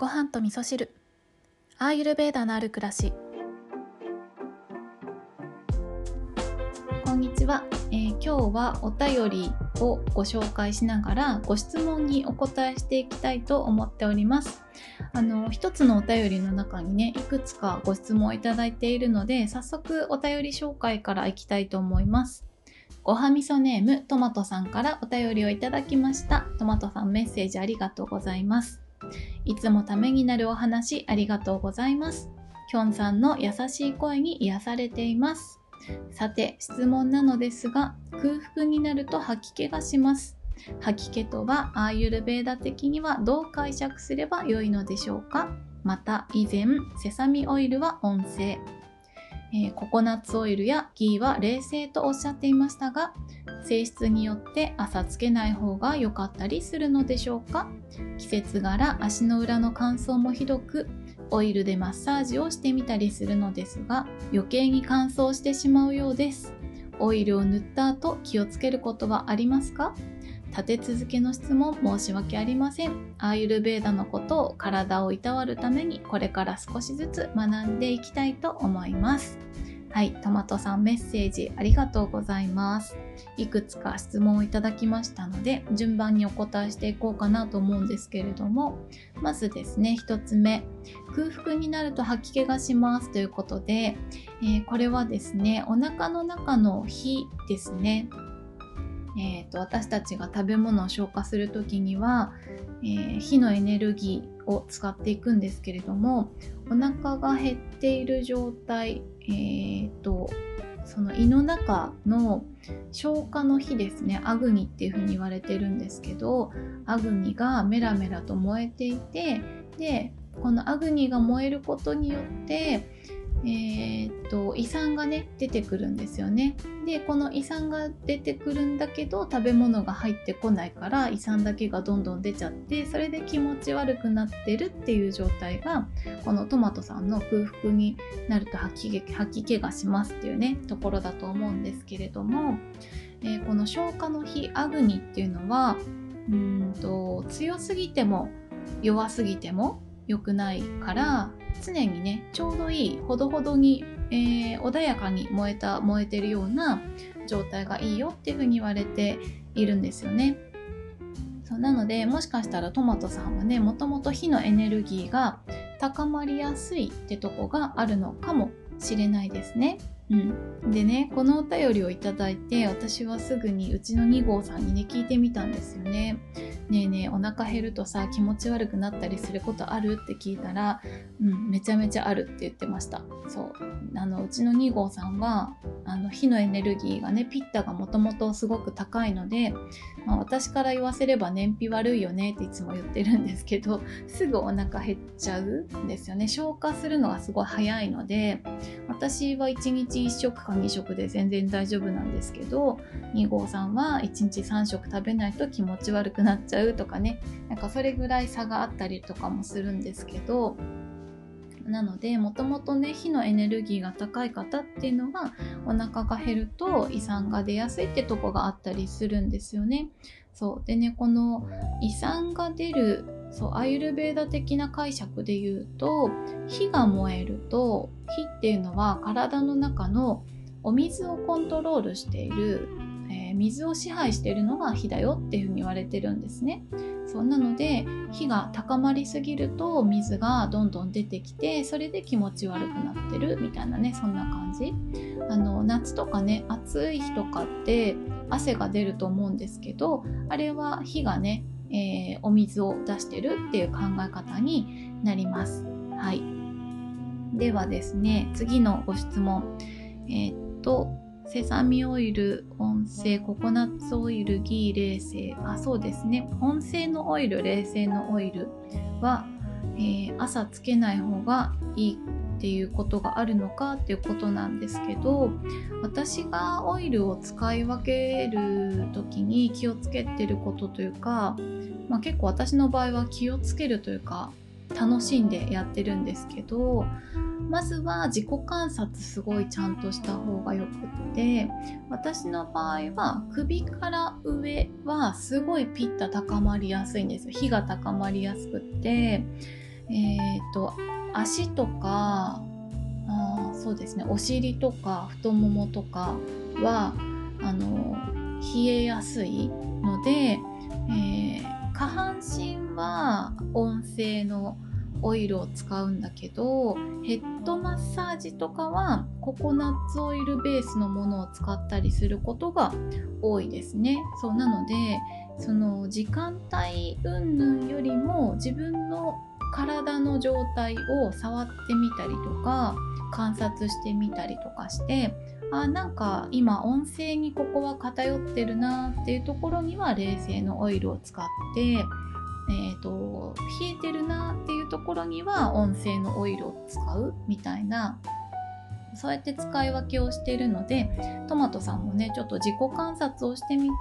ご飯と味噌汁。アーユルベーダのある暮らし。こんにちは、えー、今日はお便りをご紹介しながらご質問にお答えしていきたいと思っております。あの一つのお便りの中にねいくつかご質問をいただいているので早速お便り紹介からいきたいと思います。ごはみそネームトマトさんからお便りをいただきました。トマトさんメッセージありがとうございます。いつもためになるお話ありがとうございます。きょんさんの優しい声に癒されています。さて質問なのですが空腹になると吐き気がします。吐き気とはアーユルベーダ的にはどう解釈すればよいのでしょうか？また以前セサミオイルは音声。えー、ココナッツオイルやギーは冷静とおっしゃっていましたが性質によって朝つけない方が良かったりするのでしょうか？季節柄足の裏の乾燥もひどくオイルでマッサージをしてみたりするのですが余計に乾燥してしまうようです。オイルを塗った後気をつけることはありますか？立て続けの質問申し訳ありません。アーユルベーダのことを体をいたわるためにこれから少しずつ学んでいきたいと思います。はい、トマトさんメッセージありがとうございます。いくつか質問をいただきましたので、順番にお答えしていこうかなと思うんですけれども、まずですね、1つ目、空腹になると吐き気がしますということで、えー、これはですね、お腹の中の火ですね。えーと、私たちが食べ物を消化する時には、えー、火のエネルギーを使っていくんですけれどもお腹が減っている状態、えーと、その胃の中の消化の火ですねアグニっていうふうに言われてるんですけどアグニがメラメラと燃えていてでこのアグニが燃えることによってえー、っと胃酸がね出てくるんですよね。でこの胃酸が出てくるんだけど食べ物が入ってこないから胃酸だけがどんどん出ちゃってそれで気持ち悪くなってるっていう状態がこのトマトさんの空腹になると吐き吐き気がしますっていうねところだと思うんですけれども、えー、この消化の日アグニっていうのはうんと強すぎても弱すぎても良くないから常にねちょうどいいほどほどに、えー、穏やかに燃えた燃えてるような状態がいいよっていうふうに言われているんですよね。そうなのでもしかしたらトマトさんはねもともと火のエネルギーが高まりやすいってとこがあるのかもしれないですね。うん、でねこのお便りをいただいて私はすぐにうちの2号さんにね聞いてみたんですよね。ねえねえお腹減るとさ気持ち悪くなったりすることある？って聞いたら、うん、めちゃめちゃあるって言ってました。そう。あのうちの2号さんはあの火のエネルギーがねピッタがもともとすごく高いので、まあ、私から言わせれば燃費悪いよねっていつも言ってるんですけどすぐお腹減っちゃうんですよね。消化するのがすごい早いので私は1日1食か2食で全然大丈夫なんですけど2号さんは1日3食食べないと気持ち悪くなっちゃうとかねなんかそれぐらい差があったりとかもするんですけどなのでもともとね火のエネルギーが高い方っていうのはお腹が減ると胃酸が出やすいってとこがあったりするんですよね。そうでねこの胃酸が出るそうアイルベーダ的な解釈で言うと火が燃えると火っていうのは体の中のお水をコントロールしているえー、水を支配しているのが火だよっていうふうに言われてるんですね。そうなので火が高まりすぎると水がどんどん出てきてそれで気持ち悪くなってるみたいなねそんな感じあの夏とかね暑い日とかって汗が出ると思うんですけどあれは火がね、えー、お水を出してるっていう考え方になりますはいではですね次のご質問えー、っとセサミオイル、音声、ココナッツオイル、ギー、冷製。あ、そうですね。音声のオイル、冷製のオイルは、えー、朝つけない方がいいっていうことがあるのかっていうことなんですけど私がオイルを使い分ける時に気をつけてることというか、まあ、結構私の場合は気をつけるというか楽しんでやってるんですけどまずは自己観察すごいちゃんとした方がよくって私の場合は首から上はすごいピッタ高まりやすいんですよ。火が高まりやすくって。えっ、と足とかあそうですねお尻とか太ももとかはあの冷えやすいので、えー、下半身は温性のオイルを使うんだけどヘッドマッサージとかはココナッツオイルベースのものを使ったりすることが多いですね。そうなのでその時間帯云々よりも自分の体の状態を触ってみたりとか観察してみたりとかしてあなんか今温性にここは偏ってるなっていうところには冷静のオイルを使って、えーと、冷えてるなっていうところには温性のオイルを使うみたいなそうやって使い分けをしているのでトマトさんもねちょっと自己観察をしてみて、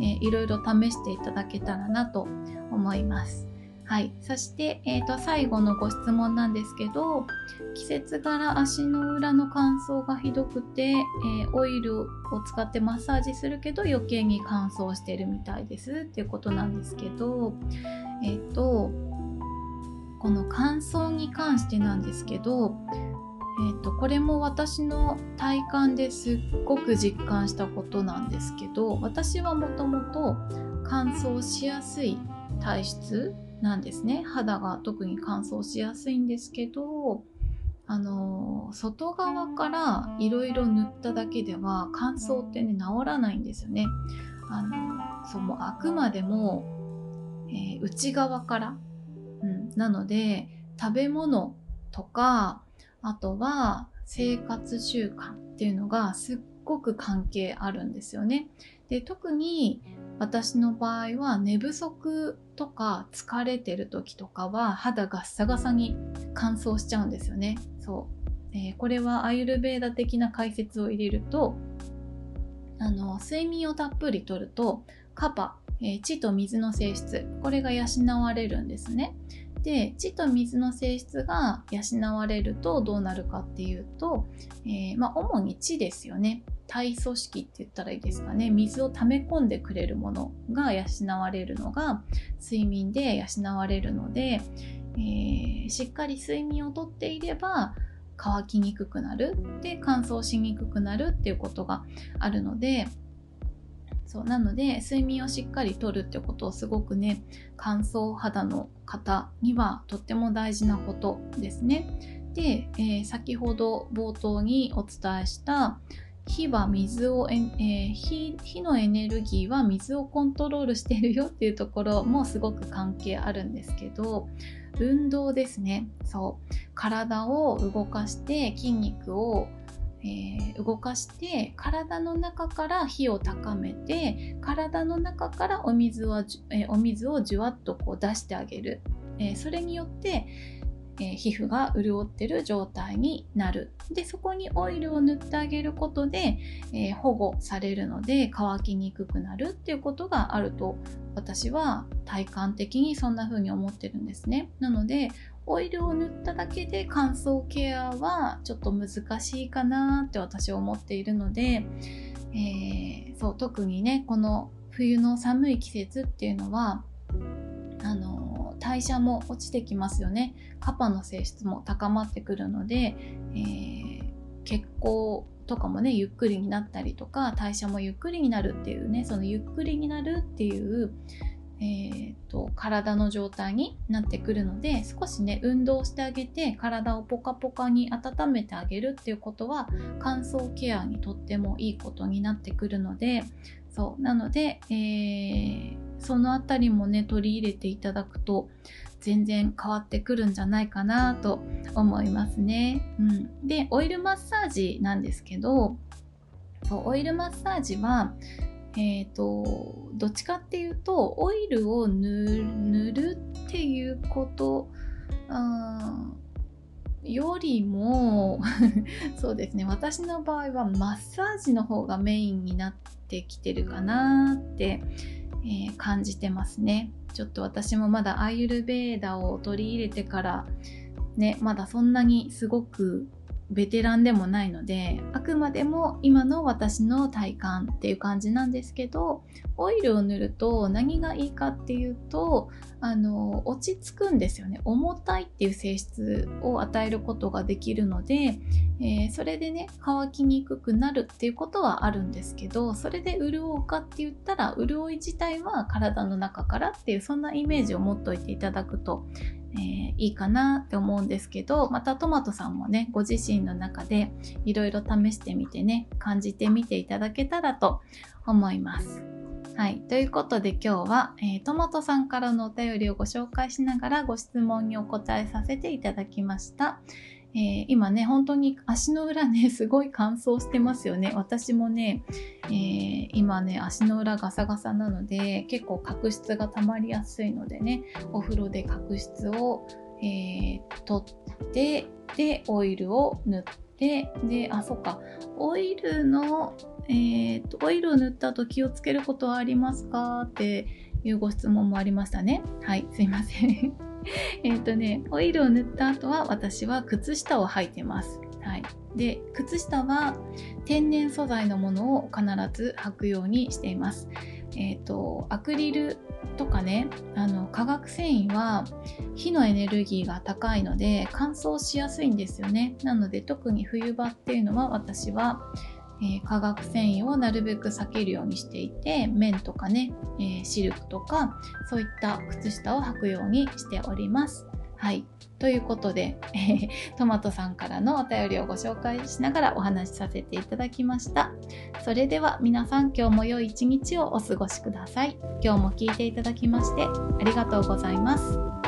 えー、いろいろ試していただけたらなと思います。はい、そして、えーと、最後のご質問なんですけど季節柄足の裏の乾燥がひどくて、えー、オイルを使ってマッサージするけど余計に乾燥してるみたいです。っていうことなんですけどえっ、ー、とこの乾燥に関してなんですけどえー、とこれも私の体感ですっごく実感したことなんですけど私はもともと乾燥しやすい体質なんですね。肌が特に乾燥しやすいんですけどあの外側からいろいろ塗っただけでは乾燥ってね治らないんですよね。あのそうもあくまでも、えー、内側から、うん、なので食べ物とかあとは生活習慣っていうのがすっごく関係あるんですよね。で特に私の場合は寝不足とか疲れてる時とかは肌ガッサガサに乾燥しちゃうんですよね。そう、えー、これはアイルベーダ的な解説を入れるとあの睡眠をたっぷりとるとカパ、えー、地と水の性質これが養われるんですね。で地と水の性質が養われるとどうなるかっていうと、えー、まあ、主に地ですよね体組織って言ったらいいですかね水を溜め込んでくれるものが養われるのが睡眠で養われるので、えー、しっかり睡眠をとっていれば乾きにくくなるで乾燥しにくくなるっていうことがあるのでそうなので睡眠をしっかりとるってことをすごくね乾燥肌の方にはとっても大事なことですね。で、えー、先ほど冒頭にお伝えした火は水を、えー、火火のエネルギーは水をコントロールしてるよっていうところもすごく関係あるんですけど運動ですね。そう。体を動かして筋肉を、えー、動かして体の中から火を高めて体の中からお水を、えー、お水をじゅわっとこう出してあげる、え、それによってえー、皮膚が潤ってる状態になる。でそこにオイルを塗ってあげることで、えー、保護されるので乾きにくくなるっていうことがあると私は体感的にそんな風に思ってるんですね。なのでオイルを塗っただけで乾燥ケアはちょっと難しいかなって私は思っているので、えー、そう特にねこの冬の寒い季節っていうのはあの代謝も落ちてきますよね。カパの性質も高まってくるので、えー、血行とかもねゆっくりになったりとか代謝もゆっくりになるっていうねそのゆっくりになるっていうえーと、体の状態になってくるので少しね運動してあげて体をポカポカに温めてあげるっていうことは乾燥ケアにとってもいいことになってくるのでそう。なので、えー、そのあたりもね取り入れていただくと全然変わってくるんじゃないかなと思いますね。うん、でオイルマッサージなんですけどオイルマッサージはえーと、どっちかっていうとオイルを塗るっていうことよりも そうですね私の場合はマッサージの方がメインになってきてるかなって、えー、感じてますね。ちょっと私もまだアイユルベーダを取り入れてからねまだそんなにすごくベテランでもないのであくまでも今の私の体感っていう感じなんですけどオイルを塗ると何がいいかっていうとあの落ち着くんですよね。重たいっていう性質を与えることができるので、えー、それでね乾きにくくなるっていうことはあるんですけどそれで潤うかって言ったら潤い自体は体の中からっていうそんなイメージを持っといていただくとえー、いいかなって思うんですけどまたトマトさんもねご自身の中でいろいろ試してみてね感じてみていただけたらと思います。はい。ということで今日は、えー、トマトさんからのお便りをご紹介しながらご質問にお答えさせていただきました。えー、今ね、本当に足の裏ね、すごい乾燥してますよね。私もね、えー、今ね、足の裏ガサガサなので、結構角質が溜まりやすいのでね、お風呂で角質を、えー、取って、で、オイルを塗って、で、あ、そっか、オイルの、えー、と、オイルを塗った後気をつけることはありますか？っていうご質問もありましたね。はい、すいません。えっとね、オイルを塗った後は私は靴下を履いてます。はい。で、靴下は天然素材のものを必ず履くようにしています。えっ、ー、と、アクリルとかね、あの、化学繊維は火のエネルギーが高いので乾燥しやすいんですよね。なので特に冬場っていうのは私はえー、化学繊維をなるべく避けるようにしていて綿とかね、えー、シルクとかそういった靴下を履くようにしております。はいということで、えー、トマトさんからのお便りをご紹介しながらお話しさせていただきました。それでは皆さん今日も良い一日をお過ごしください。今日も聞いていただきましてありがとうございます。